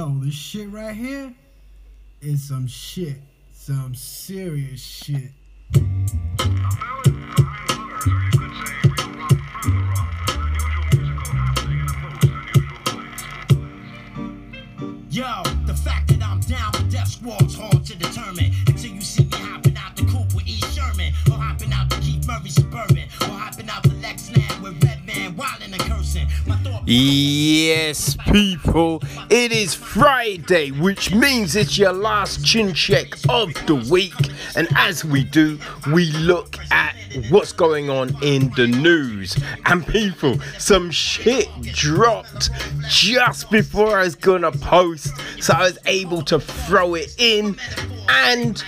Yo, this shit right here is some shit. Some serious shit. Yo, Yes, people, it is Friday, which means it's your last chin check of the week. And as we do, we look at what's going on in the news. And people, some shit dropped just before I was gonna post, so I was able to throw it in. And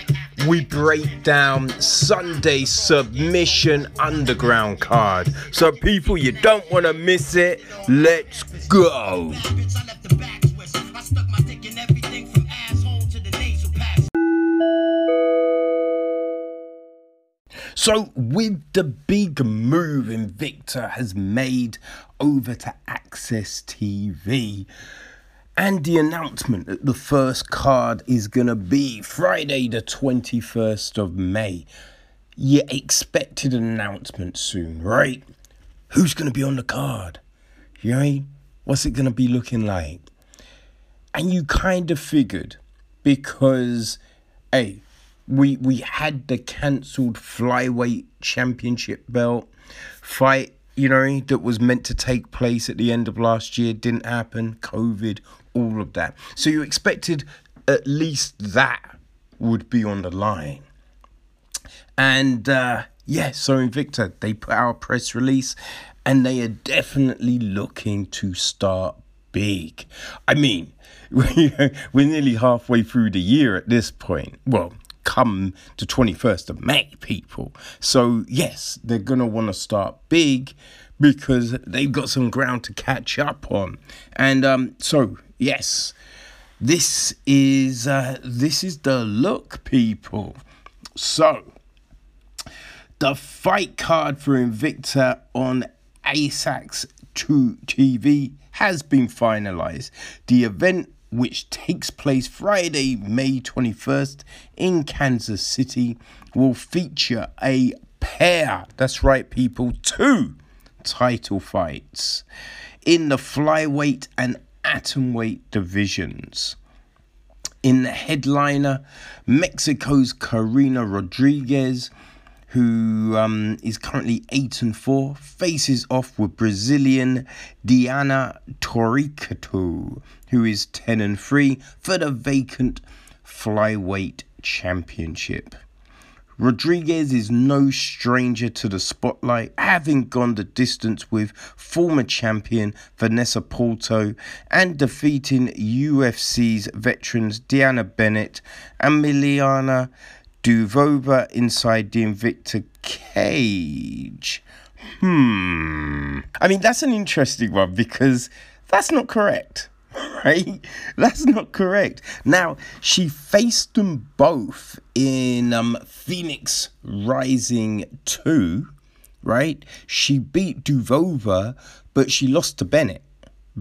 we break down Sunday submission underground card. So, people, you don't want to miss it. Let's go. So, with the big move Invicta has made over to AXS TV, and the announcement that the first card is going to be Friday, the 21st of May, you expected an announcement soon, right? Who's going to be on the card? You know, what I mean? what's it going to be looking like? And you kind of figured because, hey, we we had the cancelled flyweight championship belt fight, you know, that was meant to take place at the end of last year, didn't happen, COVID, all of that. So you expected at least that would be on the line. And uh, yeah, so Invicta, they put out a press release and they are definitely looking to start big. I mean, we're nearly halfway through the year at this point. Well, come to 21st of May, people. So, yes, they're going to want to start big because they've got some ground to catch up on. And um, so, yes, this is uh, this is the look, people. So, the fight card for Invicta on ASAX 2 TV has been finalized. The event, which takes place Friday, May 21st in Kansas City, will feature a pair, that's right, people, two title fights in the flyweight and atomweight divisions. In the headliner, Mexico's Karina Rodriguez who um, is currently 8 and 4, faces off with Brazilian Diana Torricato, who is 10 and 3 for the vacant flyweight championship. Rodriguez is no stranger to the spotlight, having gone the distance with former champion Vanessa Porto and defeating UFC's veterans DeAnna Bennett and Milana Dudieva inside the Invicta cage. Hmm. I mean, that's an interesting one because that's not correct, right? That's not correct. Now, she faced them both in um, Phoenix Rising 2, right? She beat Duvova, but she lost to Bennett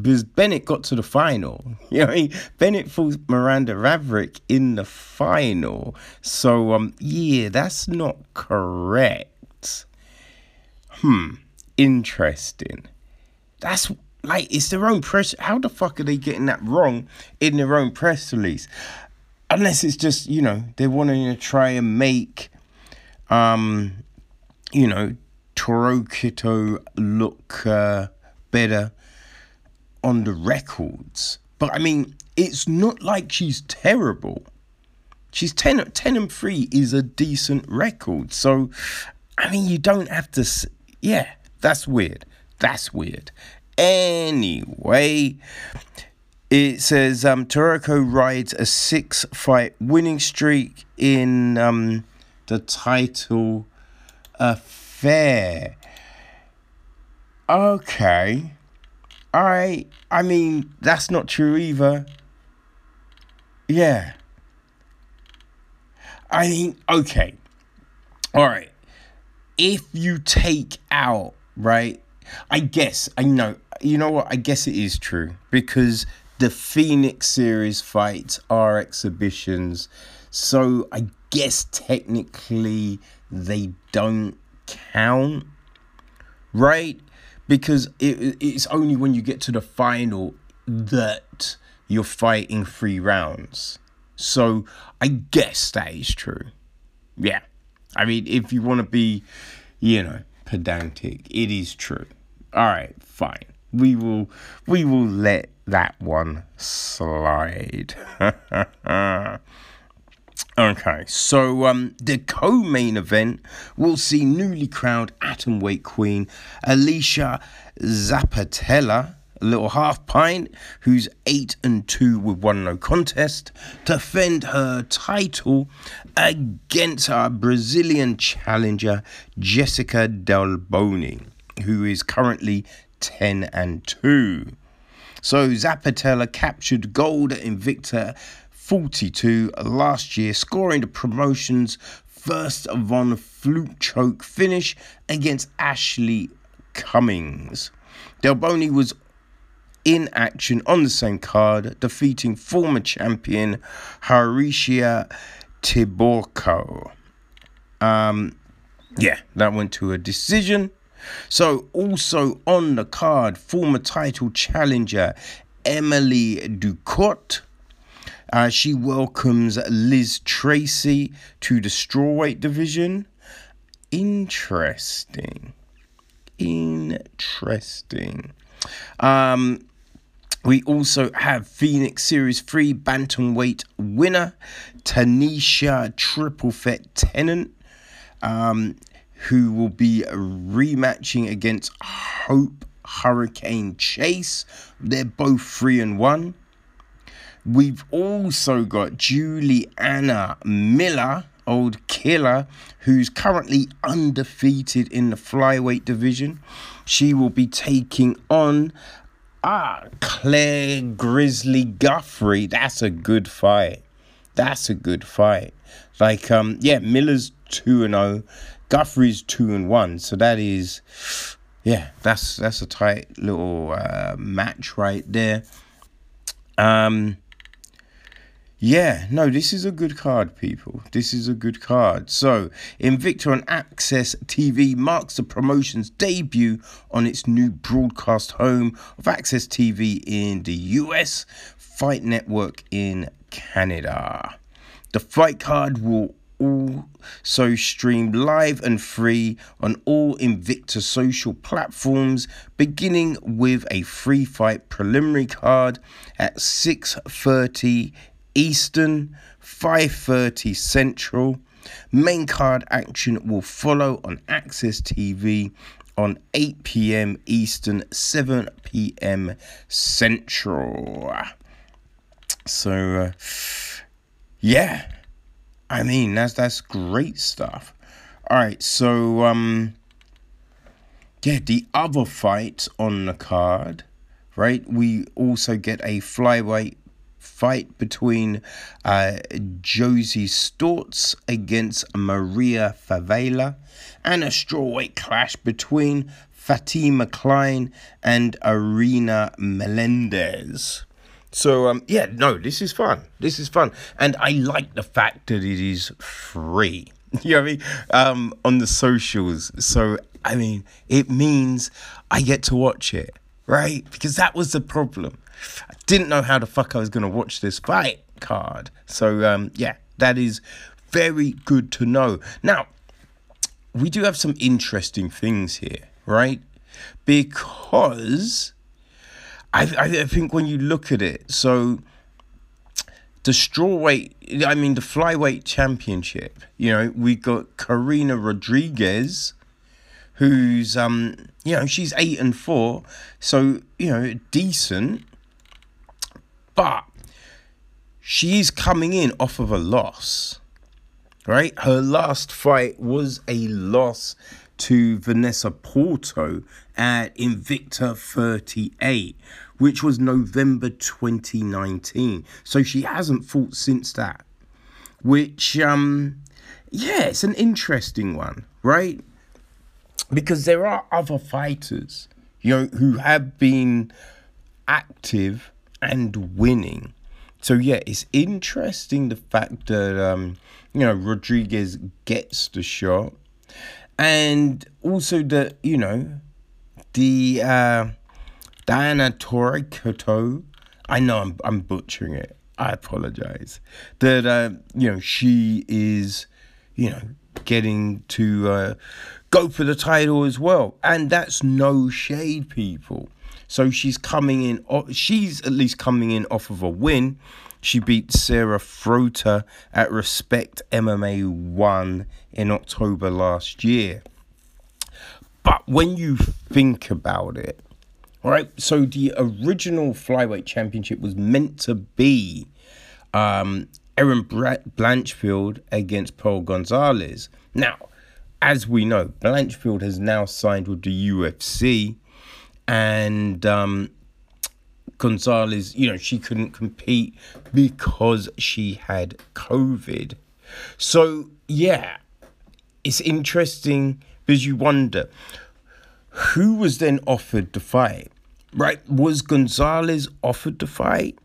because Bennett got to the final. You know, I mean? Bennett fought Miranda Maverick in the final. So, um, yeah, that's not correct. Hmm, interesting. That's like it's their own press. How the fuck are they getting that wrong in their own press release? Unless it's just you know they're wanting to try and make, um, you know, Toro Torokito look uh, better on the records. But I mean, it's not like she's terrible. She's 10, 10 and 3 is a decent record. So, I mean, you don't have to. Yeah, that's weird. That's weird. Anyway, it says um, Toriko rides a six fight winning streak in um, the title affair. Okay. I I mean that's not true either. Yeah. I mean, okay. All right. If you take out, right? I guess I know. You know what? I guess it is true because the Phoenix Series fights are exhibitions, so I guess technically they don't count, right? Because it, it's only when you get to the final that you're fighting three rounds. So I guess that is true. Yeah. I mean, if you want to be, you know, pedantic, it is true. All right, fine. We will we will let that one slide. okay, so um the co-main event will see newly crowned atomweight queen Alesha Zappitella a little half pint, who's 8 and 2 with one no contest, defend her title against our Brazilian challenger Jessica Delboni, who is currently 10 and 2. So Zappitella captured gold at Invicta 42 last year, scoring the promotion's first Von Flue choke finish against Ashley Cummins. Delboni was in action on the same card, defeating former champion Herica Tiburcio. Um, yeah, that went to a decision. So, also on the card, former title challenger Emily Ducote. Uh, she welcomes Liz Tracy to the strawweight division. Interesting. Interesting. Um, we also have Phoenix Series 3 Bantamweight winner Tanisha Triple Threat Tennant, um, who will be rematching against Hope Hurricane Chase. They're both 3 and 1. We've also got Juliana Miller, old killer, who's currently undefeated in the flyweight division. She will be taking on Ah, Claire Grizzly Guthrie. That's a good fight. That's a good fight. Like, um, yeah, Miller's 2 and 0, Guthrie's 2 and 1. So that is, yeah, that's that's a tight little uh, match right there. Um, yeah, no, this is a good card, people. This is a good card. So, Invicta on AXS TV marks the promotion's debut on its new broadcast home of AXS TV in the US, Fight Network in Canada. The fight card will also stream live and free on all Invicta social platforms, beginning with a free fight preliminary card at 6:30 Eastern, 5:30 Central. Main card action will follow on AXS TV on 8 p.m. Eastern, 7 p.m. Central. So, uh, yeah, I mean that's that's great stuff. All right, so um, yeah, the other fight on the card, right? We also get a flyweight fight between uh, Josie Storts against Maria Favela and a strawweight clash between Fatima Klein and Arena Melendez. So um yeah, no, this is fun. This is fun. And I like the fact that it is free. You know what I mean? Um on the socials. So I mean, it means I get to watch it, right? Because that was the problem. I didn't know how the fuck I was to watch this fight card. So, um, yeah, that is very good to know. Now, we do have some interesting things here, right? Because I, I think when you look at it, so the strawweight, I mean, the flyweight championship, you know, we got Karina Rodriguez who's um you know she's eight and four so you know decent but she is coming in off of a loss, right? Her last fight was a loss to Vanessa Porto at Invicta 38, which was November 2019. So she hasn't fought since that, which, um, yeah, it's an interesting one, right? Because there are other fighters, you know, who have been active and winning. So yeah, it's interesting the fact that um, you know Rodriguez gets the shot, and also the you know the uh, Diana Torre I know I'm I'm butchering it. I apologize. That uh, you know she is, you know, getting to uh, go for the title as well, and that's no shade, people. So she's coming in. She's at least coming in off of a win. She beat Sarah Frota at Respect MMA 1 in October last year. But when you think about it, right? So the original flyweight championship was meant to be um, Erin Blanchfield against Pearl Gonzalez. Now, as we know, Blanchfield has now signed with the UFC, and um, Gonzalez, you know, she couldn't compete because she had COVID. So, yeah, it's interesting because you wonder who was then offered the fight, right? Was Gonzalez offered the fight?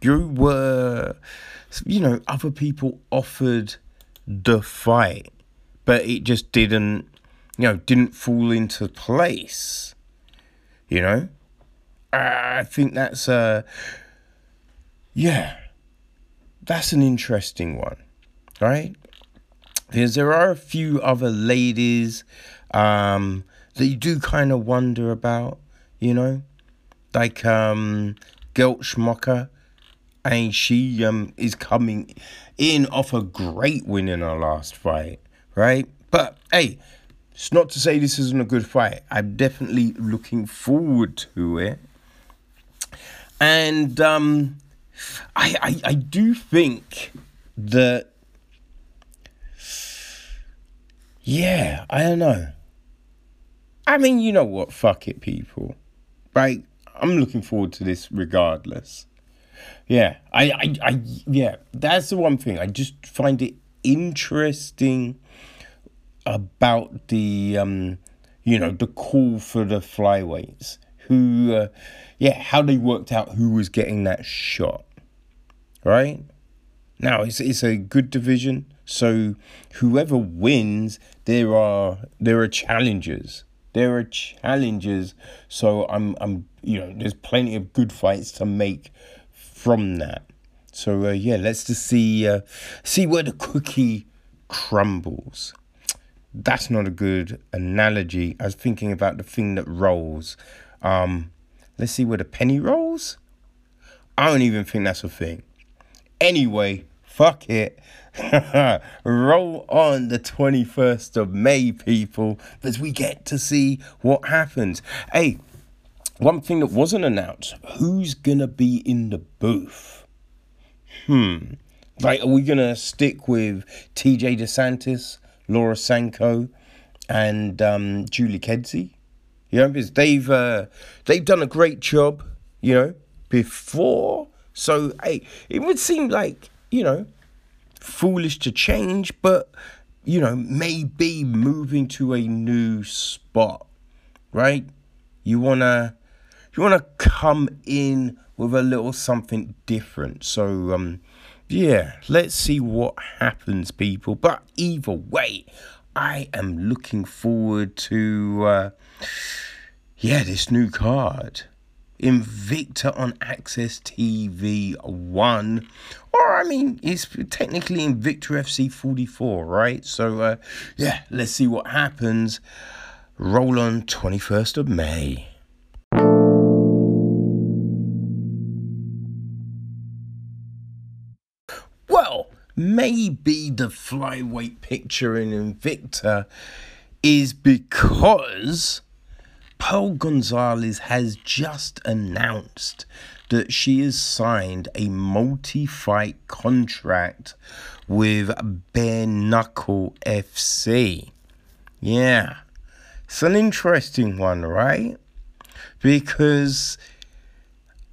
You were, you know, other people offered the fight but it just didn't, you know, didn't fall into place. You know, I think that's a, yeah, that's an interesting one, right? Because there are a few other ladies um, that you do kind of wonder about, you know, like um, Geltschmocker. And she um, is coming in off a great win in her last fight right? But hey, it's not to say this isn't a good fight. I'm definitely looking forward to it. And um, I, I, I do think that, yeah, I don't know. I mean, you know what? Fuck it, people. Right? I'm looking forward to this regardless. Yeah, I, I, I, yeah, that's the one thing. I just find it interesting about the um, you know the call for the flyweights who uh, yeah how they worked out who was getting that shot right now it's it's a good division so whoever wins there are there are challenges there are challenges so i'm i'm you know there's plenty of good fights to make from that so uh, yeah let's just see uh, see where the cookie crumbles that's not a good analogy. I was thinking about the thing that rolls. Um, let's see where the penny rolls. I don't even think that's a thing. Anyway, fuck it. Roll on the 21st of May, people, as we get to see what happens. Hey, one thing that wasn't announced who's gonna be in the booth? Hmm. Like, are we gonna stick with TJ DeSantis? Laura Sanko, and um, Julie Kedzie. You know, because they've uh, they've done a great job. You know, before. So hey, it would seem like you know foolish to change, but you know maybe moving to a new spot, right? You wanna you wanna come in with a little something different. So um, yeah, let's see what happens, people. But either way, I am looking forward to, uh, yeah, this new card. Invicta on AXS TV 1. Or, I mean, it's technically Invicta FC 44, right? So, uh, yeah, let's see what happens. Roll on 21st of May. Well, maybe the flyweight picture in Invicta is because Pearl Gonzalez has just announced that she has signed a multi fight contract with Bare Knuckle FC. Yeah, it's an interesting one, right? Because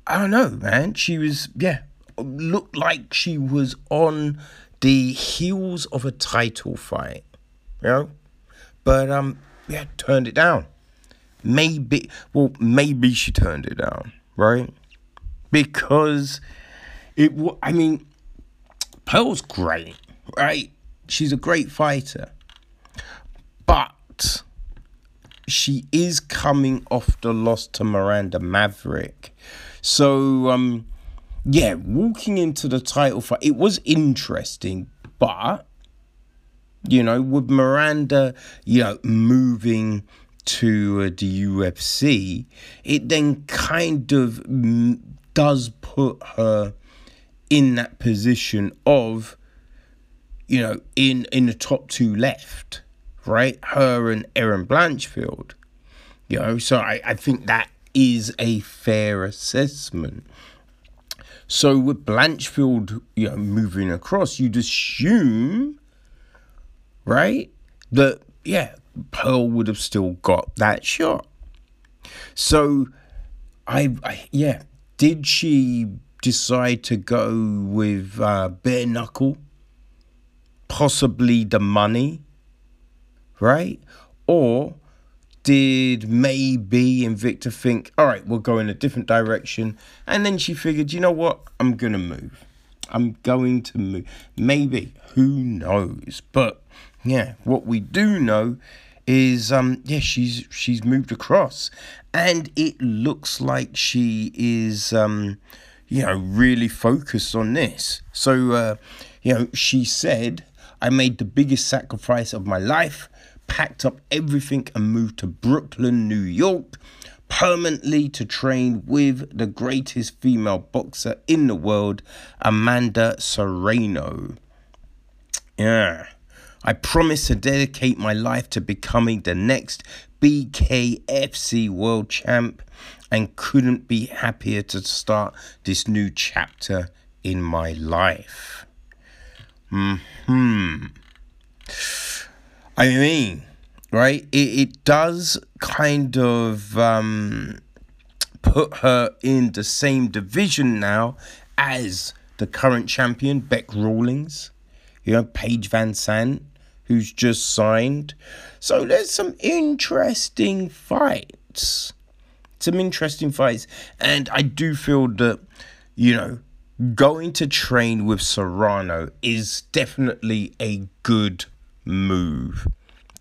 I don't know, man. She was, yeah, looked like she was on the heels of a title fight, you know, but um, yeah, turned it down. Maybe, well, maybe she turned it down, right? because it. I mean, Pearl's great, right? She's a great fighter, but she is coming off the loss to Miranda Maverick. So, um, yeah, walking into the title fight, it was interesting, but you know, with Miranda, you know, moving to uh, the UFC, it then kind of does put her in that position of, you know, in in the top two left, right? Her and Erin Blanchfield, you know. So I, I think that is a fair assessment. So with Blanchfield, you know, moving across, you'd assume, right, that yeah, Pearl would have still got that shot. So, I, I yeah, did she decide to go with uh, bare knuckle? Possibly the money, right? Or did maybe Invicta think, all right, we'll go in a different direction? And then she figured, you know what? I'm going to move. I'm going to move. Maybe. Who knows? But yeah, what we do know is um yeah she's she's moved across. And it looks like she is um you know really focused on this. So uh you know she said i made the biggest sacrifice of my life packed up everything and moved to brooklyn new york permanently to train with the greatest female boxer in the world amanda serrano. Yeah I promise to dedicate my life to becoming the next BKFC world champ and couldn't be happier to start this new chapter in my life. Hmm. I mean, right? It, it does kind of um, put her in the same division now as the current champion, Beck Rawlings, you know, Paige VanZant, who's just signed. So there's some interesting fights. Some interesting fights. And I do feel that, you know, going to train with Serrano is definitely a good move.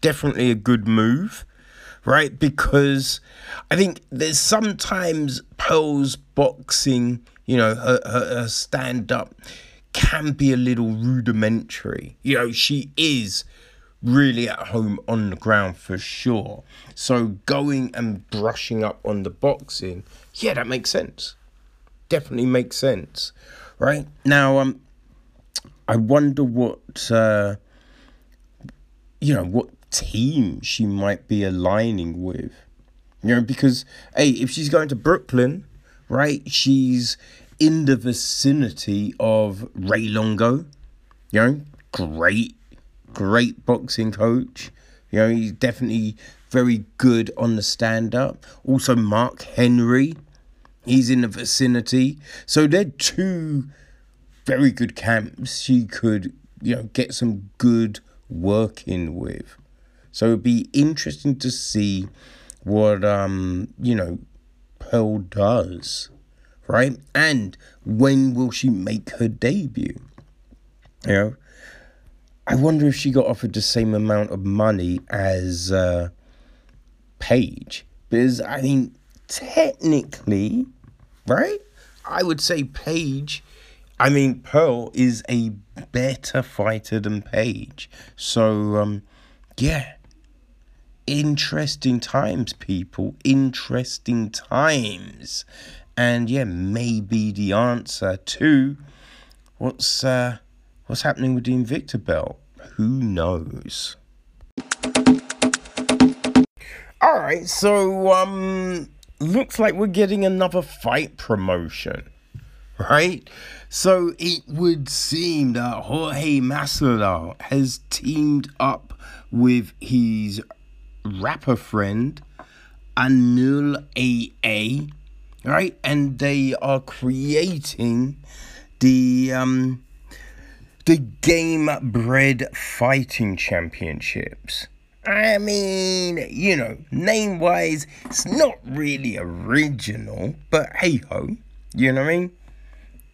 Definitely a good move, right? Because I think there's sometimes Pearl's boxing, you know, her, her, her stand up can be a little rudimentary. You know, she is really at home on the ground for sure. So going and brushing up on the boxing, yeah, that makes sense. Definitely makes sense. Right? Now um I wonder what uh you know, what team she might be aligning with. You know, because hey, if she's going to Brooklyn, right, she's in the vicinity of Ray Longo. You know, great great boxing coach. You know, he's definitely very good on the stand up. Also, Mark Henry, he's in the vicinity. So they're two very good camps she could, you know, get some good work in with. So it'd be interesting to see what um, you know, Pearl does. Right? And when will she make her debut? You know, I wonder if she got offered the same amount of money as uh, Paige. Because, I mean, technically, right? I would say Paige, I mean, Pearl is a better fighter than Paige. So, um, yeah. Interesting times, people. Interesting times. And yeah, maybe the answer to what's uh, what's happening with the Invicta belt who knows? All right, so um looks like we're getting another fight promotion. Right? So it would seem that Jorge Masvidal has teamed up with his rapper friend Anuel AA, right? And they are creating the um the Game Bred Fighting Championships. I mean, you know, name wise, it's not really original, but hey ho, You know what I mean?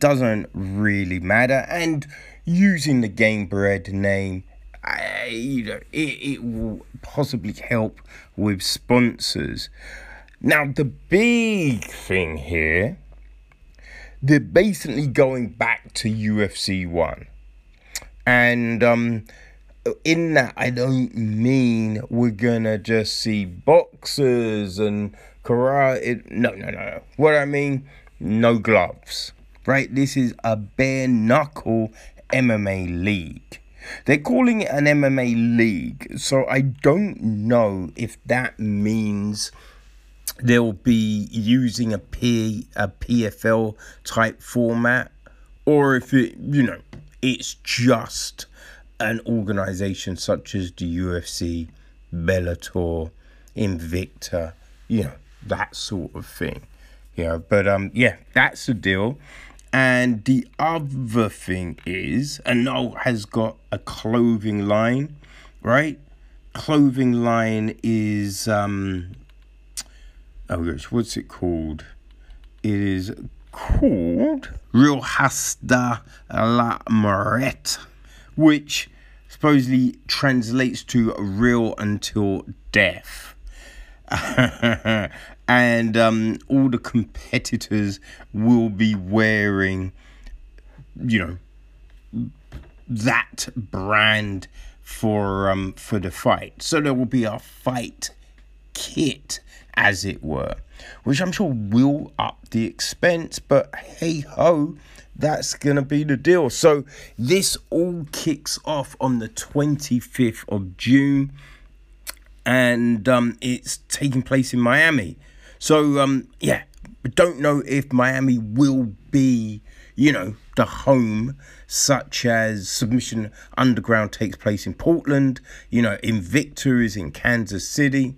Doesn't really matter. And using the Gamebred name, I, you know, it, it will possibly help with sponsors. Now, the big thing here, they're basically going back to UFC 1. And um, in that, I don't mean we're gonna just see boxers and karate. No, no, no, no. What I mean, no gloves, right? This is a bare knuckle MMA league. They're calling it an MMA league, so I don't know if that means they'll be using a P a PFL type format, or if it you know it's just an organization such as the UFC, Bellator, Invicta, you know, that sort of thing. Yeah, but um yeah, that's the deal. And the other thing is, Anuel has got a clothing line, right? Clothing line is um oh gosh, what's it called? It is called Real Hasta la Muerte, which supposedly translates to real until death. and um, all the competitors will be wearing, you know, that brand for um for the fight. So there will be a fight kit, as it were, which I'm sure will up the expense. But hey ho, that's gonna be the deal. So this all kicks off on the 25th of June, and um, it's taking place in Miami. So um, yeah, don't know if Miami will be, you know, the home, such as Submission Underground takes place in Portland. You know, Invicta is in Kansas City,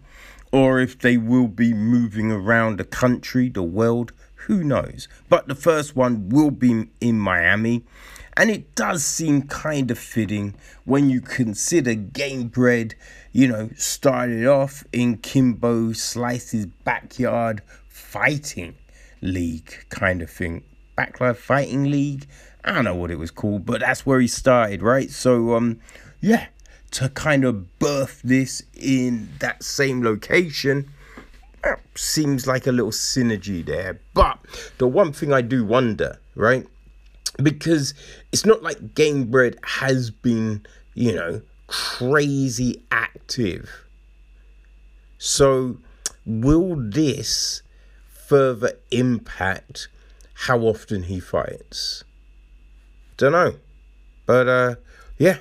or if they will be moving around the country, the world. Who knows? But the first one will be in Miami. And it does seem kind of fitting when you consider Gamebred, you know, started off in Kimbo Slice's backyard fighting league kind of thing. Backyard fighting league. I don't know what it was called, but that's where he started, right? So um yeah, to kind of birth this in that same location seems like a little synergy there. But the one thing I do wonder, right? Because it's not like Gamebred has been, you know, crazy active. So, will this further impact how often he fights? Don't know. But uh yeah,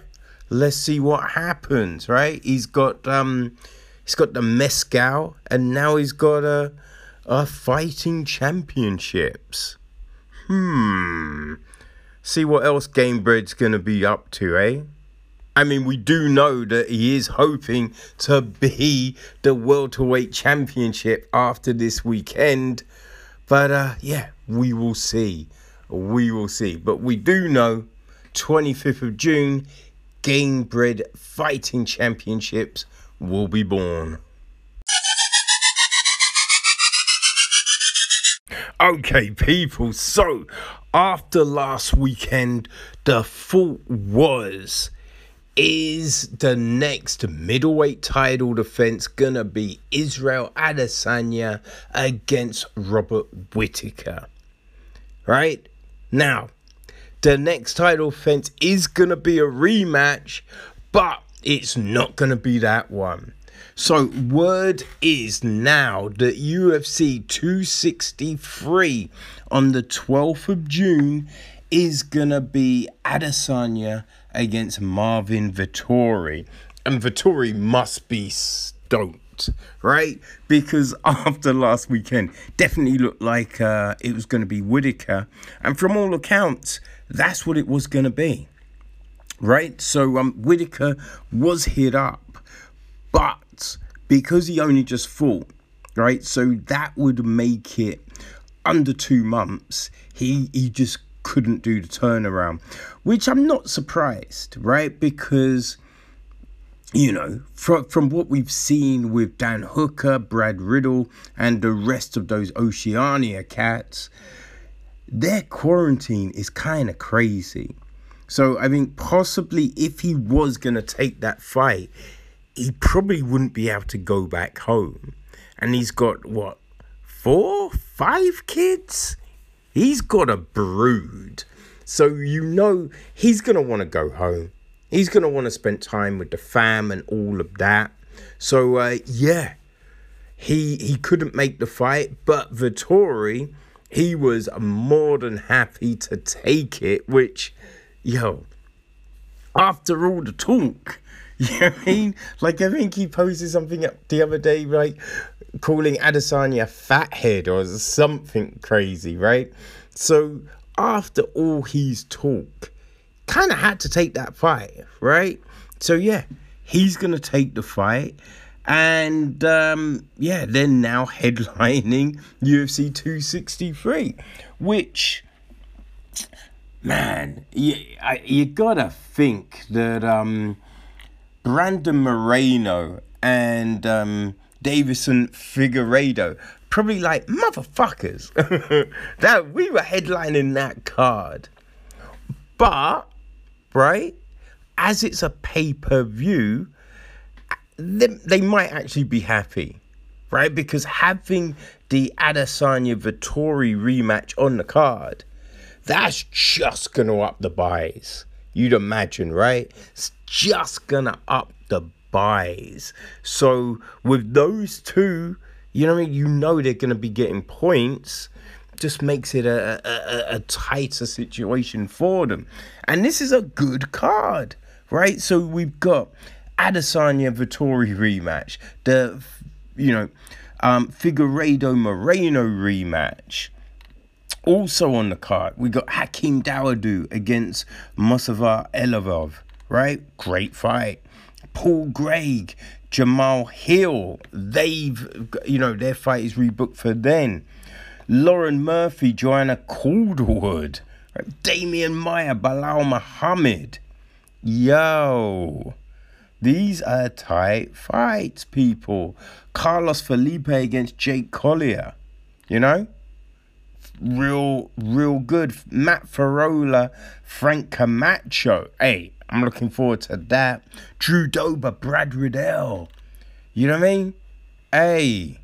let's see what happens, right? He's got um he's got the Mezcal and now he's got a a fighting championships. Hmm. See what else Gamebred's gonna be up to, eh? I mean, we do know that he is hoping to be the welterweight championship after this weekend. But uh, yeah, we will see. We will see. But we do know 25th of June, Gamebred Fighting Championships will be born. Okay, people, so after last weekend, the thought was is the next middleweight title defense gonna be Israel Adesanya against Robert Whitaker? Right? Now, the next title defense is gonna be a rematch, but it's not gonna be that one. So, word is now that UFC 263 on the 12th of June is gonna be Adesanya against Marvin Vettori. And Vettori must be stoked, right? Because after last weekend, definitely looked like uh, it was going to be Whitaker. And from all accounts, that's what it was going to be, right? So um, Whitaker was hit up, but because he only just fought, right? So that would make it under two months. He he just couldn't do the turnaround, which I'm not surprised, right? Because you know, from from what we've seen with Dan Hooker, Brad Riddell, and the rest of those Oceania cats, their quarantine is kind of crazy. So I think possibly if he was gonna take that fight, he probably wouldn't be able to go back home. And he's got what four, five kids? He's got a brood. So you know he's gonna want to go home. He's gonna want to spend time with the fam and all of that. So uh, yeah, he he couldn't make the fight, but Vettori, he was more than happy to take it. Which, yo, after all the talk, you know I mean? Like I think he posted something up the other day, right? calling Adesanya fathead or something crazy, right? So after all his talk, kind of had to take that fight, right? So yeah, he's gonna take the fight, and um, yeah, they're now headlining UFC 263, which man, you, I, you gotta think that um, Brandon Moreno and um, Deiveson Figueiredo probably like motherfuckers that we were headlining that card. But, right, as it's a pay per view, they, they might actually be happy, right? Because having the Adesanya Vettori rematch on the card, that's just gonna up the buys. You'd imagine, right? It's just gonna up the buys. So with those two you know I mean? You know they're going to be getting points. Just makes it a, a, a tighter situation for them. And this is a good card, right? So we've got Adesanya Vettori rematch, the, you know, um, Figueiredo Moreno rematch. Also on the card, we got Hakeem Dawodu against Movsar Evloev, right? Great fight. Paul Craig Jamal Hill, they've, you know, their fight is rebooked for then. Lauren Murphy, Joanna Calderwood, Demian Maia, Belal Muhammad. Yo, these are tight fights, people. Carlos Felipe against Jake Collier, you know? Real, real good. Matt Frevola, Frank Camacho. Hey, I'm looking forward to that. Drew Dober, Brad Riddell. You know what I mean? Hey,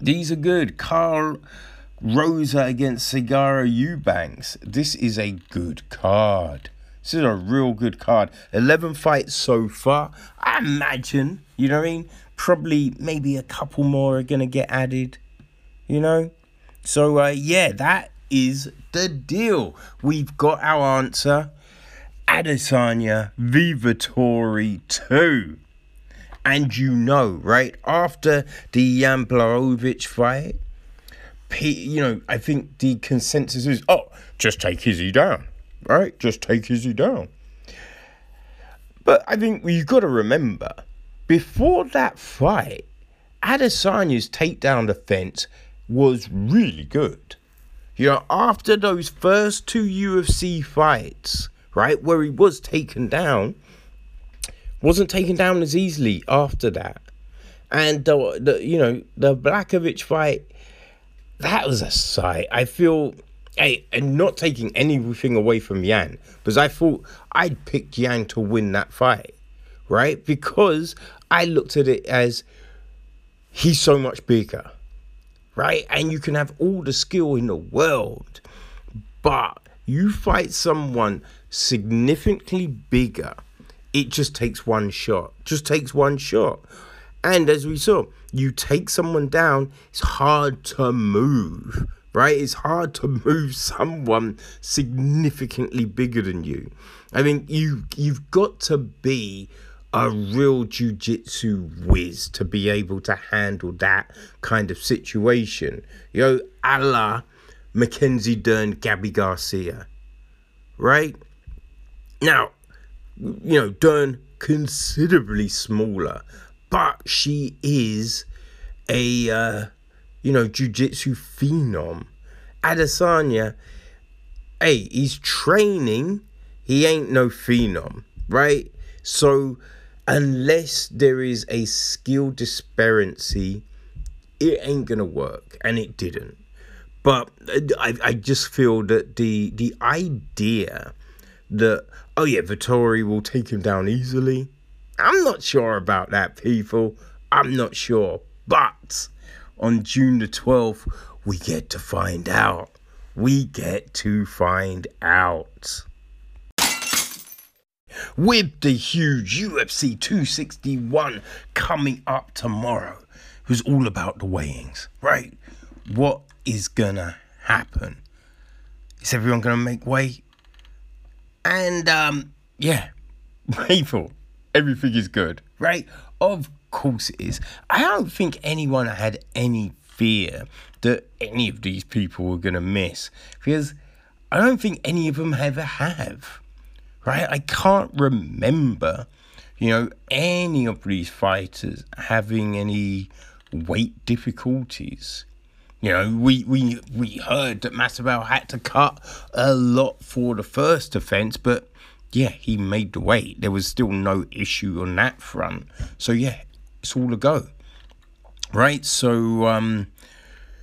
these are good. Karol Rosa against Sijara Eubanks. This is a good card. This is a real good card. 11 fights so far. I imagine, you know what I mean? Probably maybe a couple more are going to get added, you know? So, uh, yeah, that is the deal. We've got our answer. Adesanya Vettori 2. And you know, right, after the Jan Blachowicz fight, you know, I think the consensus is, oh, just take Izzy down, right? Just take Izzy down. But I think you've got to remember, before that fight, Adesanya's takedown defense was really good. You know, after those first two UFC fights, right, where he was taken down, wasn't taken down as easily after that. And the, the you know the Blachowicz fight, that was a sight. I feel, hey, and not taking anything away from Yan, because I thought I'd pick Yan to win that fight, right? Because I looked at it as he's so much bigger, right? And you can have all the skill in the world, but you fight someone significantly bigger, it just takes one shot. Just takes one shot. And as we saw, you take someone down, it's hard to move, right? It's hard to move someone significantly bigger than you. I mean, you you've got to be a real jiu-jitsu whiz to be able to handle that kind of situation. You know, a la Mackenzie Dern, Gabby Garcia, right? Now, you know, Dern considerably smaller, but she is a uh, you know jiu-jitsu phenom. Adesanya, hey, he's training. He ain't no phenom, right? So unless there is a skill disparity, it ain't gonna work, and it didn't. But uh, I, I just feel that the the idea that oh yeah, Vettori will take him down easily. I'm not sure about that, people. I'm not sure. But on June the 12th, we get to find out. We get to find out. With the huge UFC 261 coming up tomorrow, was all about the weighings, right? What is gonna happen? Is everyone gonna make weight? And um, yeah, people, everything is good, right? Of course it is. I don't think anyone had any fear that any of these people were gonna miss because I don't think any of them ever have, right? I can't remember, you know, any of these fighters having any weight difficulties. You know, we, we we heard that Masvidal had to cut a lot for the first offense, but yeah, he made the weight. There was still no issue on that front. So yeah, it's all a go. Right? So um,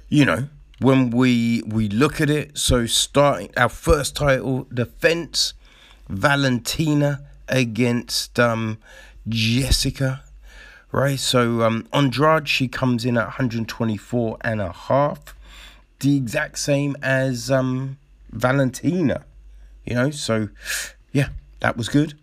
you know, when we we look at it, so starting our first title defense, Valentina against um Jessica right? So um, Andrade, she comes in at 124 and a half, the exact same as um, Valentina, you know. So yeah, that was good.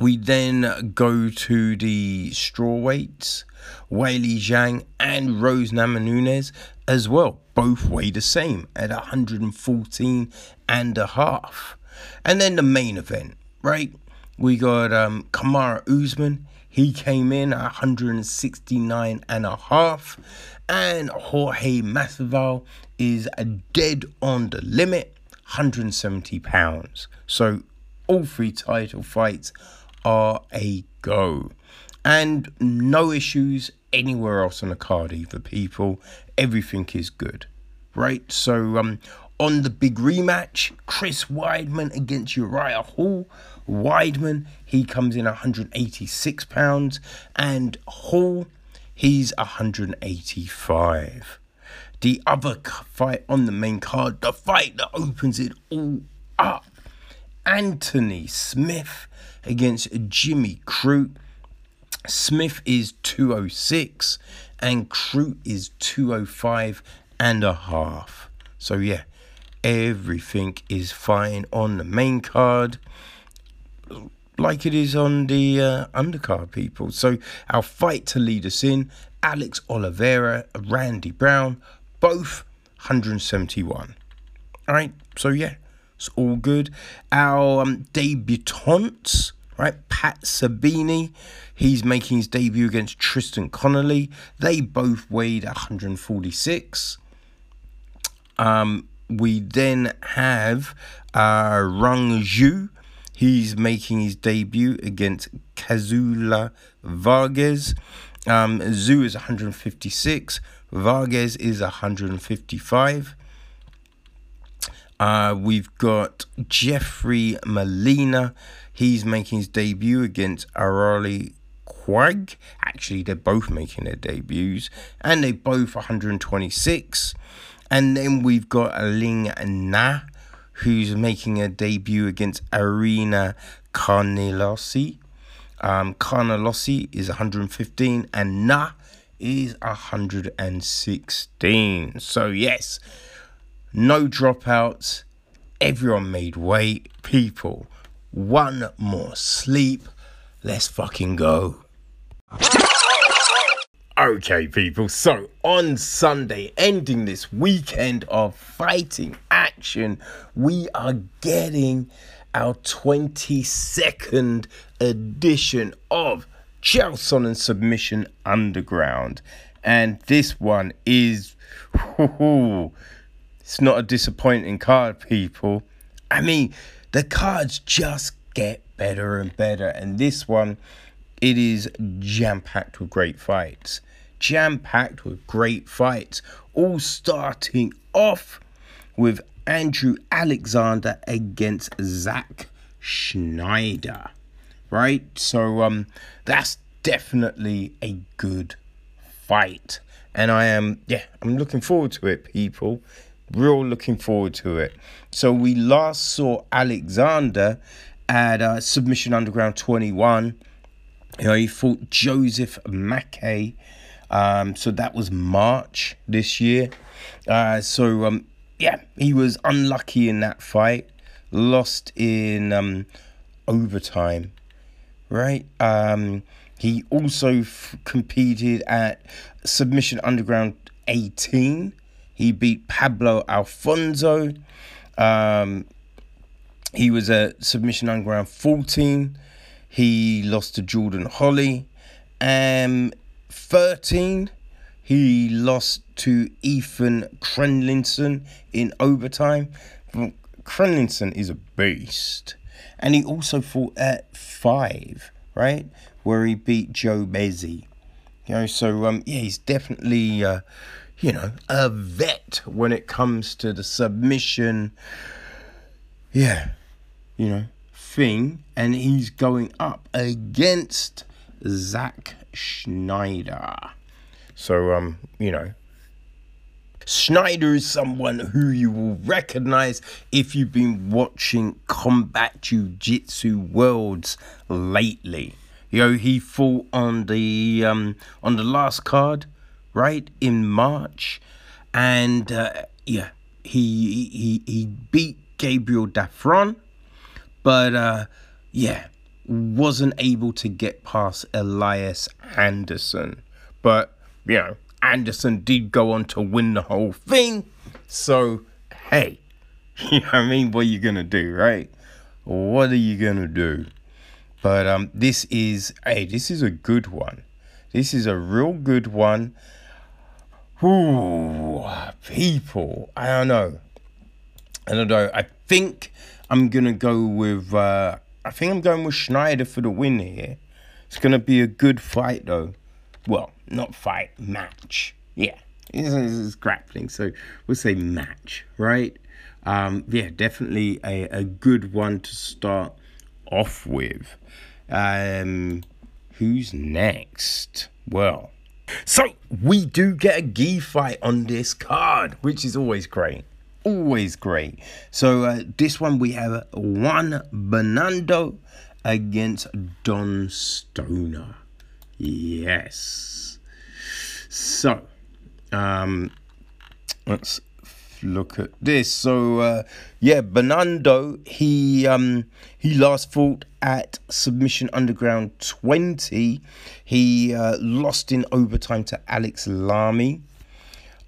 We then go to the straw weights. Weili Zhang and Rose Namajunas as well. Both weigh the same at 114 and a half. And then the main event, right? We got um, Kamaru Usman he came in at 169 and a half, and Jorge Masvidal is dead on the limit, 170 pounds. So all three title fights are a go, and no issues anywhere else on the card either. People, everything is good, right? So um, on the big rematch, Chris Weidman against Uriah Hall. Weidman, he comes in 186 pounds, and Hall, he's 185. The other fight on the main card, the fight that opens it all up, Anthony Smith against Jimmy Crute. Smith is 206 and Crute is 205 and a half. So yeah, everything is fine on the main card like it is on the uh, undercard people. So our fight to lead us in, Alex Oliveira, Randy Brown, both 171. All right, so yeah, it's all good. Our um, debutantes, right? Pat Sabini, he's making his debut against Tristan Connolly. They both weighed 146. Um, we then have uh, Rong Zhu He's making his debut against Kazula Vargas. Um, Zhu is 156. Vargas is 155. Uh, we've got Jeffrey Molina. He's making his debut against Arali Quag. Actually, they're both making their debuts, and they're both 126. And then we've got Ling Na who's making a debut against Ariane Carnelossi. Um, Carnelossi is 115 and Na is 116. So, yes, no dropouts. Everyone made weight. People, one more sleep. Let's fucking go. Okay, people, so on Sunday, ending this weekend of fighting action, we are getting our 22nd edition of Chael and Submission Underground. And this one is, it's not a disappointing card, people. I mean, the cards just get better and better, and this one, it is jam packed with great fights jam packed with great fights, all starting off with Andrew Alexander against Zach Schneider. Right? So um that's definitely a good fight. And I am yeah, I'm looking forward to it, people. Real looking forward to it. So we last saw Alexander at uh, Submission Underground 21. You know, he fought Joseph Mackay. Um, so that was March this year. Uh, so um, yeah, he was unlucky in that fight. Lost in um, overtime, right? Um, he also f- competed at Submission Underground 18. He beat Pablo Alfonso. Um, he was at Submission on Underground 14. He lost to Jordan Holly. Um, 13, he lost to Ethan Crelinsten in overtime. Crelinsten is a beast. And he also fought at 5, right? Where he beat Joe Bezzi. You know, so um, yeah, he's definitely, uh, you know, a vet when it comes to the submission. Yeah, you know, thing, and he's going up against Zack Schneider. So, um, you know, Schneider is someone who you will recognize if you've been watching Combat Jiu Jitsu Worlds lately. You know, he fought on the um on the last card, right in March, and uh, yeah, he he he beat Gabriel Dafron but uh, yeah, wasn't able to get past Elias Anderson. But you know, Anderson did go on to win the whole thing. So hey, you know what I mean? What are you gonna do, right? What are you gonna do? But um, this is hey, this is a good one. This is a real good one. Ooh, people, I don't know. I don't know. I think I'm gonna go with. Uh, I think I'm going with Schneider for the win here. It's gonna be a good fight though. Well, not fight, match. Yeah, it's, it's grappling, so we'll say match, right? Um, yeah, definitely a, a good one to start off with. Um, who's next? Well, so we do get a gi fight on this card, which is always great always great. So uh, this one we have Juan Bernardo against Don Stoner. Yes. So, um, let's look at this. So, uh, yeah, Bernardo, he um, he last fought at Submission Underground 20. He uh, lost in overtime to Alex Lamy.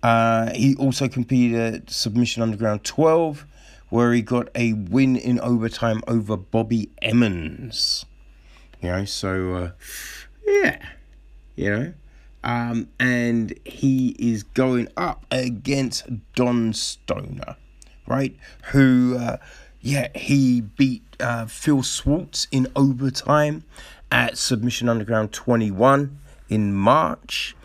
Uh, he also competed at Submission Underground 12, where he got a win in overtime over Bobby Emmons. You know, so uh, yeah, you know, um, and he is going up against Don Stoner, right? Who, uh, yeah, he beat uh, Phil Swartz in overtime at Submission Underground 21 in March.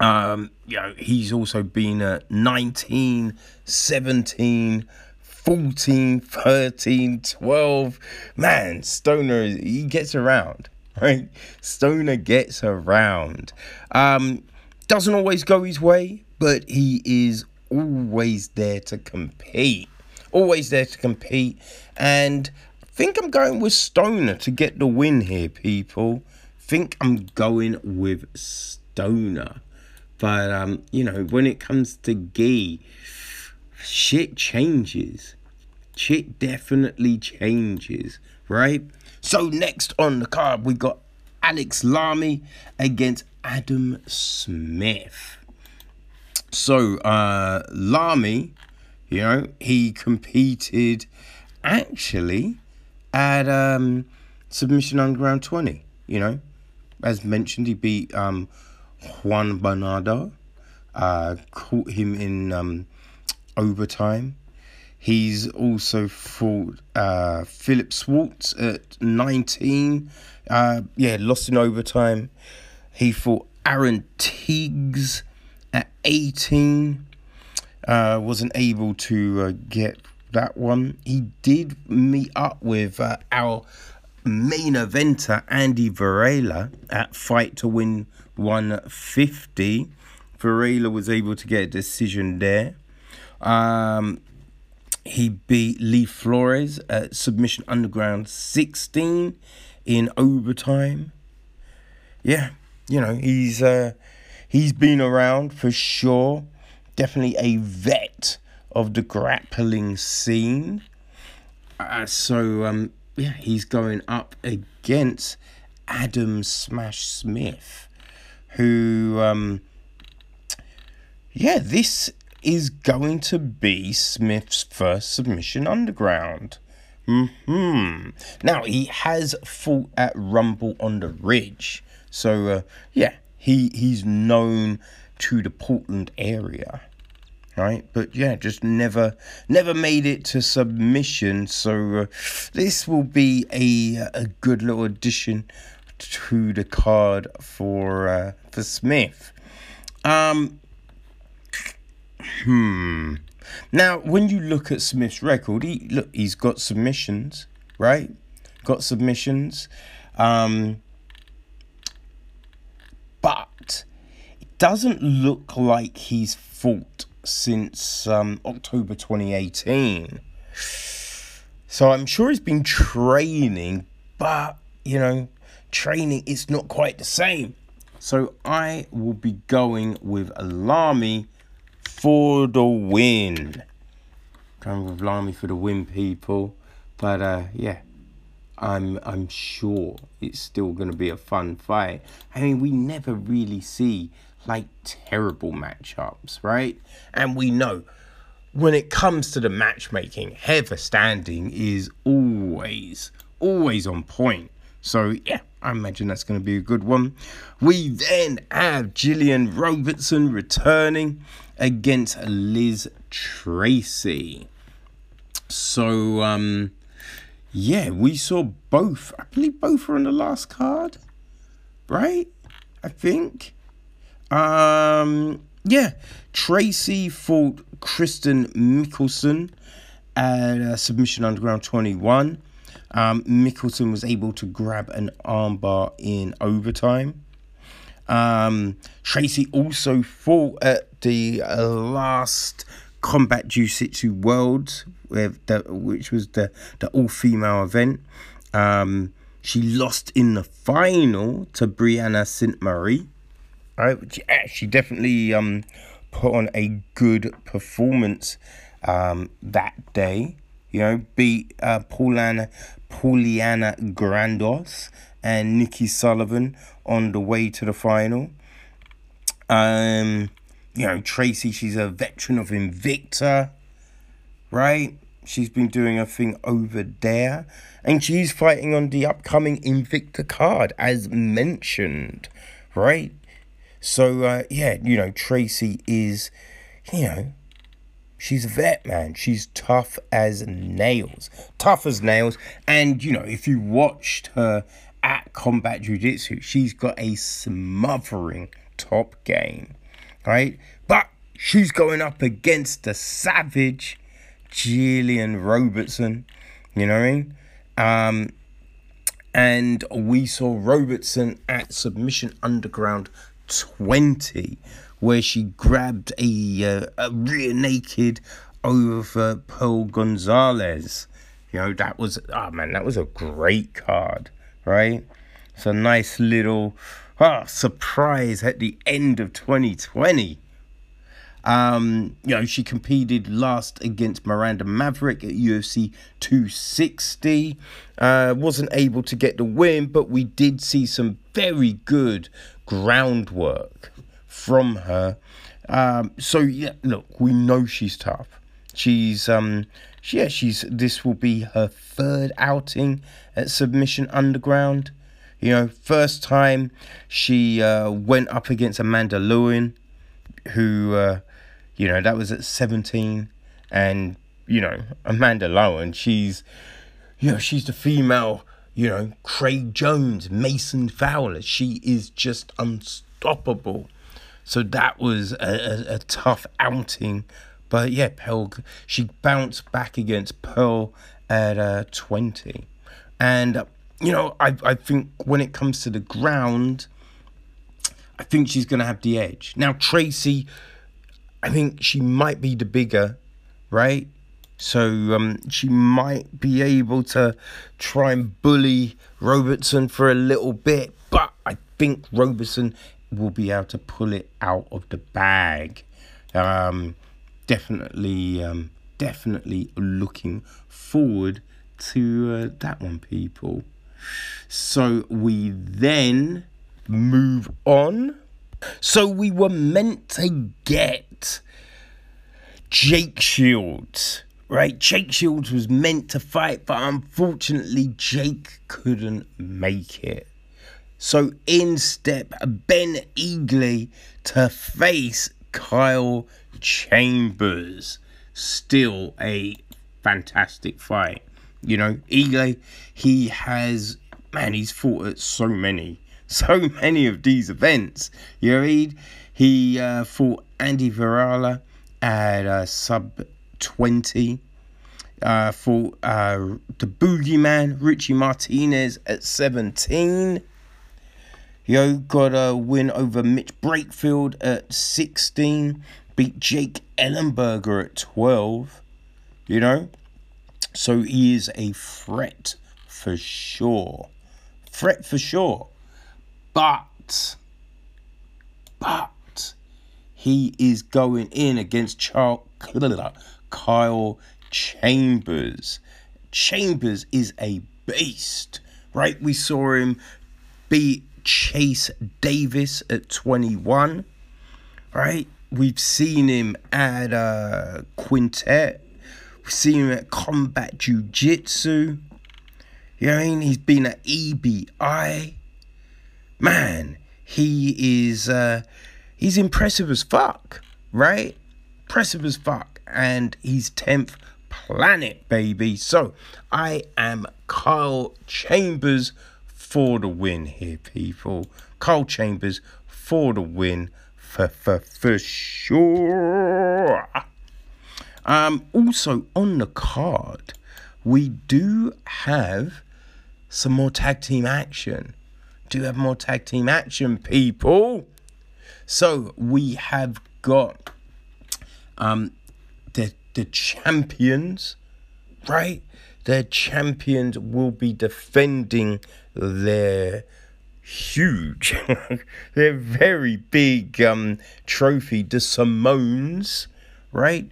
Um, you know, he's also been at 19, 17, 14, 13, 12. Man, Stoner, he gets around, right? Stoner gets around. Um, doesn't always go his way, but he is always there to compete. Always there to compete. And I think I'm going with Stoner to get the win here, people. think I'm going with Stoner. But um, you know, when it comes to gi, shit changes. Shit definitely changes, right? So next on the card, we got Alex Lamy against Adam Smith. So uh Lamy, you know, he competed actually at um Submission Underground 20, you know. As mentioned, he beat um Juan Bernardo. Uh, caught him in um, overtime. He's also fought uh, Philip Swartz at 19. Uh, yeah, lost in overtime. He fought Aaron Tiggs at 18. Uh, wasn't able to uh, get that one. He did meet up with uh, our main eventer, Andy Varela, at Fight to Win 150. Varela was able to get a decision there. Um, he beat Lee Flores at Submission Underground 16 in overtime. Yeah, you know, he's uh, he's been around for sure. Definitely a vet of the grappling scene. Uh, so um, yeah, he's going up against Adam Smash Smith, who um, yeah, this is going to be Smith's first submission underground. Hmm. Now he has fought at Rumble on the Ridge, so uh, yeah, he he's known to the Portland area, right? But yeah, just never never made it to submission. So uh, this will be a a good little addition to the card for uh, for Smith. Um, Hmm. Now, when you look at Smith's record, he look he's got submissions, right? Got submissions. Um, but it doesn't look like he's fought since um, October 2018. So I'm sure he's been training, but you know, training is not quite the same. So I will be going with Alami for the win. Going with Lamy for the win, people. But uh, yeah, I'm I'm sure it's still to be a fun fight. I mean, we never really see like terrible matchups, right? And we know when it comes to the matchmaking, Heather Standing is always always on point. So yeah, I imagine that's going to be a good one. We then have Gillian Robertson returning against Liz Tracy. So um yeah, we saw both. I believe both were on the last card, right? I think. Um yeah, Tracy fought Kristen Mickelson at uh, Submission Underground 21. Um, Mickelson was able to grab an armbar in overtime. Um, Tracy also fought at the uh, last Combat Jiu-Jitsu Worlds, which was the, the all-female event. Um, she lost in the final to Brianna St. Marie. Right, which actually definitely um, put on a good performance um, that day. You know, beat uh, Paulana, Pauliana Grandos and Nikki Sullivan on the way to the final. Um, you know, Tracy, she's a veteran of Invicta, right? She's been doing a thing over there. And she's fighting on the upcoming Invicta card, as mentioned, right? So, uh, yeah, you know, Tracy is, you know, she's a vet, man. She's tough as nails. Tough as nails. And, you know, if you watched her at Combat Jiu Jitsu, she's got a smothering top game, right? But she's going up against the savage Gillian Robertson, you know what I mean? Um, and we saw Robertson at Submission Underground 20, where she grabbed a, uh, a rear naked over Pearl Gonzalez. You know, that was, oh man, that was a great card right? It's a nice little oh, surprise at the end of 2020. Um, you know, she competed last against Miranda Maverick at UFC 260. Uh, wasn't able to get the win, but we did see some very good groundwork from her. Um, so yeah, look, we know she's tough. She's um, yeah, she's this will be her third outing at Submission Underground. You know, first time she uh, went up against Amanda Loewen, who, uh, you know, that was at 17. And, you know, Amanda Loewen, she's, you know, she's the female, you know, Craig Jones, Mason Fowler. She is just unstoppable. So that was a, a, a tough outing. But yeah, Pearl, she bounced back against Pearl at uh, 20. And, you know, I, I think when it comes to the ground, I think she's going to have the edge. Now, Tracy, I think she might be the bigger right? So um, she might be able to try and bully Robertson for a little bit, but I think Robertson will be able to pull it out of the bag. Um, definitely, um, definitely looking forward to uh, that one, people. So we then move on. So we were meant to get Jake Shields, right? Jake Shields was meant to fight, but unfortunately, Jake couldn't make it. So in step Ben Eagley to face Kyle Chambers. Still a fantastic fight. You know, Eagley, he has, man, he's fought at so many, so many of these events. You read, he uh, fought Andy Varela at uh, sub 20. Uh, fought uh, the boogeyman Richie Martinez at 17. Yo got a win over Mitch Brakefield at 16. Beat Jake Ellenberger at 12. You know? So he is a threat for sure. Threat for sure. But, but, he is going in against Charles, Kyle Chambers. Chambers is a beast, right? We saw him beat Chase Davis at 21, right? We've seen him at uh, Quintet. We've seen him at Combat Jiu Jitsu. You know what I mean? He's been at EBI. Man, he is uh, he's impressive as fuck, right? Impressive as fuck. And he's 10th planet, baby. So I am Kyle Chambers for the win here, people. Kyle Chambers for the win for, for, for sure. Um, also on the card, we do have some more tag team action. Do have more tag team action, people. So we have got um the the champions, right? The champions will be defending their huge, They're very big um, trophy, the Simones, right?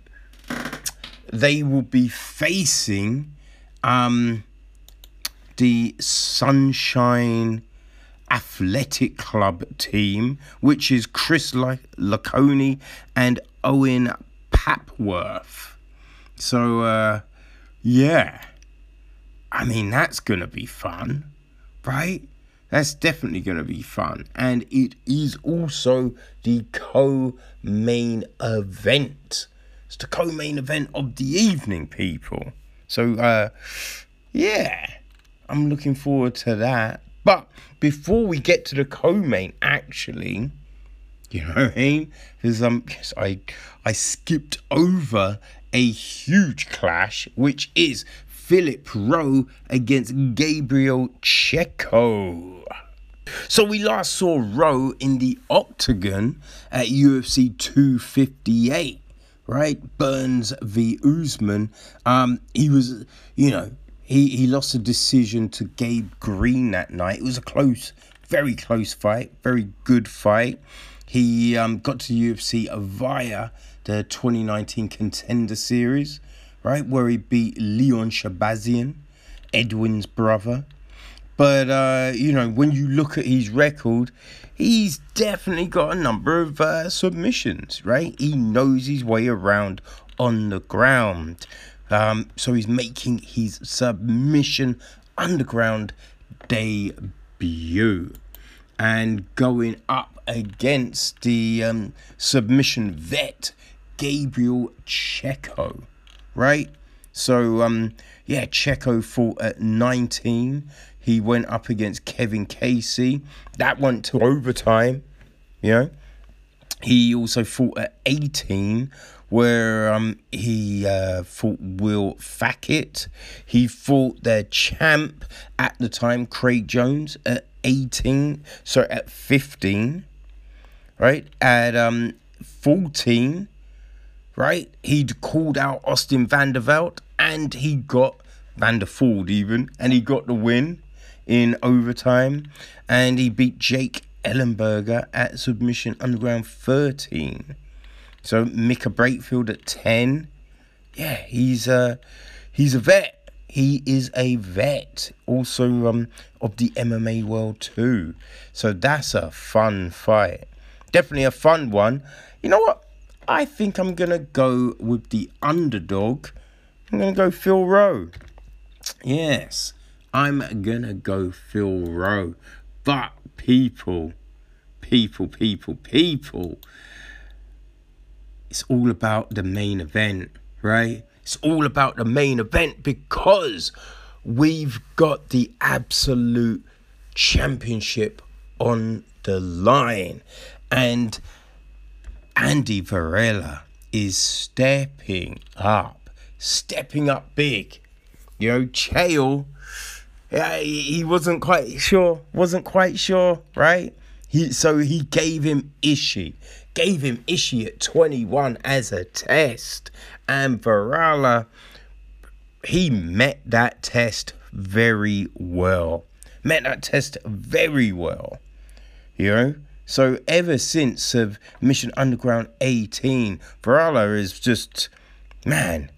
They will be facing um, the Sunshine Athletic Club team, which is Chris Laconi and Owen Papworth. So, uh, yeah. I mean, that's going to be fun right? That's definitely going to be fun. And it is also the co main event. It's the co main event of the evening, people. So, uh, yeah, I'm looking forward to that. But before we get to the co main, actually, you know what I mean? Because um, I I skipped over a huge clash, which is Philip Rowe against Gabriel Checo. So we last saw Rowe in the octagon at UFC 258, right? Burns v Usman. Um, he was, you know, he, he lost a decision to Gabe Green that night. It was a close, very close fight, very good fight. He um, got to UFC via the 2019 Contender Series right? Where he beat Leon Shahbazyan, Edmen's brother. But, uh, you know, when you look at his record, he's definitely got a number of uh, submissions, right? He knows his way around on the ground. Um, so he's making his submission underground debut and going up against the um, submission vet Gabriel Checo right? So um, yeah, Checo fought at 19. He went up against Kevin Casey. That went to overtime. You know. He also fought at 18, where um, he uh, fought Will Fackett. He fought their champ at the time, Craig Jones, at 18. So at 15, right? At um, 14, right? He'd called out Austin Vanderveld and he got Vanderford even, and he got the win in overtime. And he beat Jake Ellenberger at Submission Underground 13. So Micah Brakefield at 10. Yeah, he's a he's a vet. He is a vet, also um, of the MMA world too. So that's a fun fight. Definitely a fun one. You know what? I think I'm gonna go with the underdog. I'm gonna go Phil Rowe. Yes, I'm gonna go Phil Rowe. But people, people, people, people, it's all about the main event, right? It's all about the main event because we've got the absolute championship on the line. And Andy Varela is stepping up, stepping up big. You know, Chael, yeah, he wasn't quite sure, wasn't quite sure, right? He so he gave him Ishii, gave him Ishii at 21 as a test, and Varela, he met that test very well. Met that test very well. You know? So ever since of Mission Underground 18, Varela is just man,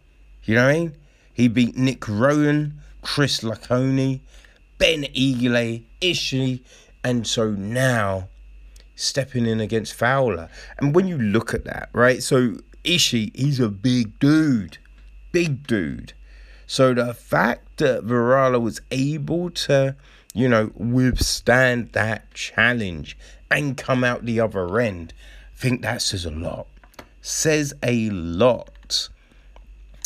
you know what I mean? He beat Nick Rowan, Chris Laconi, Ben Eagle, Ishii, and so now stepping in against Fowler. And when you look at that, right? So Ishii, he's a big dude, big dude. So the fact that Varela was able to, you know, withstand that challenge and come out the other end, I think that says a lot. Says a lot.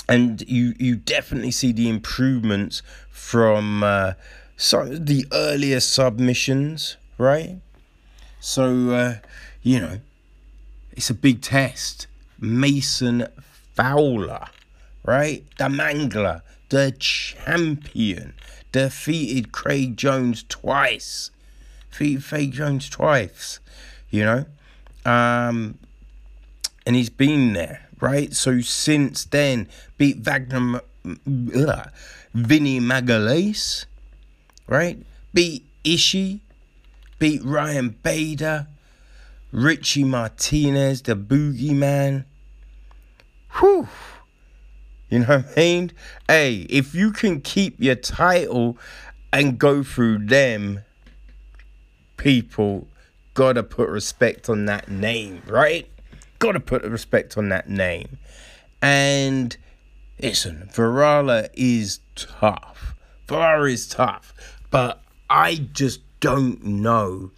And you you definitely see the improvements from uh, some the earlier submissions, right? So uh, you know, it's a big test. Mason Fowler, right? The Mangler, the champion, defeated Craig Jones twice. Defeated Craig Jones twice, you know? Um, and he's been there, right? So since then, beat Wagner, Vinny Magalhaes, right? Beat Ishii, beat Ryan Bader, Richie Martinez, the boogeyman. Whew. You know what I mean? Hey, if you can keep your title and go through them, people gotta put respect on that name, right? Gotta put respect on that name. And listen, Varela is tough. Varela is tough. But I just don't know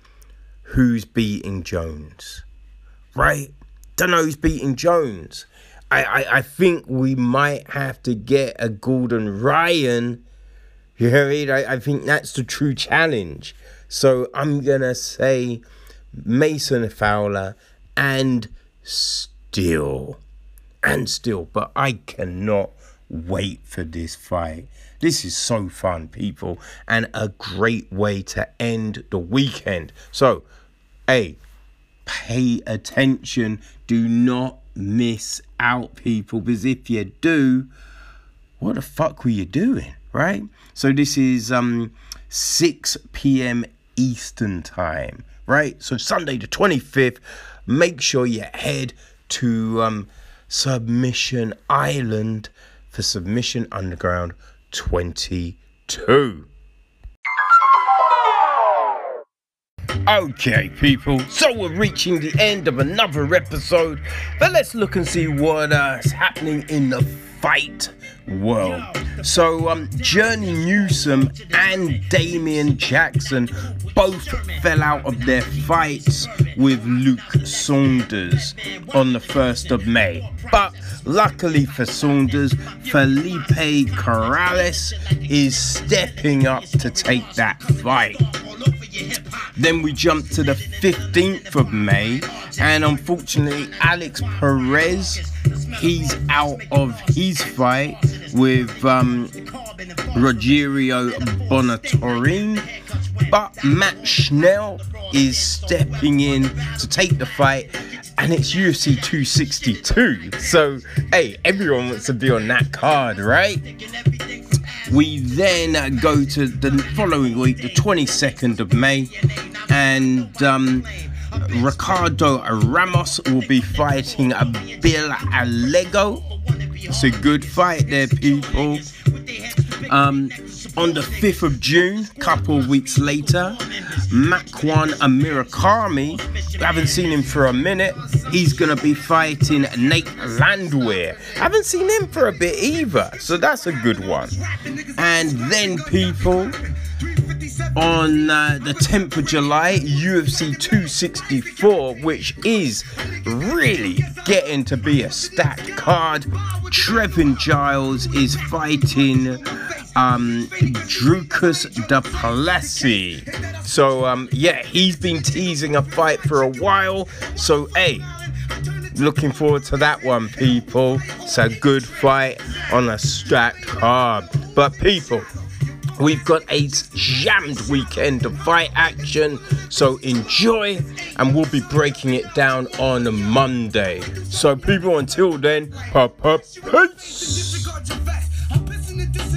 who's beating Jones, right? Don't know who's beating Jones. I, I, I think we might have to get a Gordon Ryan. You know what I mean? I, I think that's the true challenge. So I'm going to say Mason Fowler and still. And still. But I cannot wait for this fight. This is so fun, people, and a great way to end the weekend. So, hey, pay attention. Do not miss out, people, because if you do, what the fuck were you doing, right? So this is um 6 p.m. Eastern time, right? So Sunday the 25th. Make sure you head to um Submission Island for Submission Underground 22. Okay, people, so we're reaching the end of another episode, but let's look and see what uh, is happening in the fight world. So, um, Journey Newsom and Damian Jackson both fell out of their fights with Luke Sanders on the 1st of May. But luckily for Sanders, Felipe Colares is stepping up to take that fight. Then we jump to the 15th of May, and unfortunately, Alex Perez he's out of his fight with um, Rogerio Bontorin. But Matt Schnell is stepping in to take the fight and it's UFC 262. So, hey, everyone wants to be on that card, right? We then go to the following week, the 22nd of May, and um, Ricardo Ramos will be fighting Bill Algeo. It's a good fight there, people. Um, on the 5th of June, couple of weeks later, Makwan Amirkhani, haven't seen him for a minute, he's going to be fighting Nate Landwehr. Haven't seen him for a bit either, so that's a good one. And then, people, on uh, the 10th of July, UFC 264, which is really getting to be a stacked card. Trevin Giles is fighting um, Dricus Du Plessis. So, um, yeah, he's been teasing a fight for a while. So, hey, looking forward to that one, people. It's a good fight on a stacked card. But, people, We've got a jammed weekend of fight action, so enjoy, and we'll be breaking it down on Monday. So, people, until then, peace. of niggas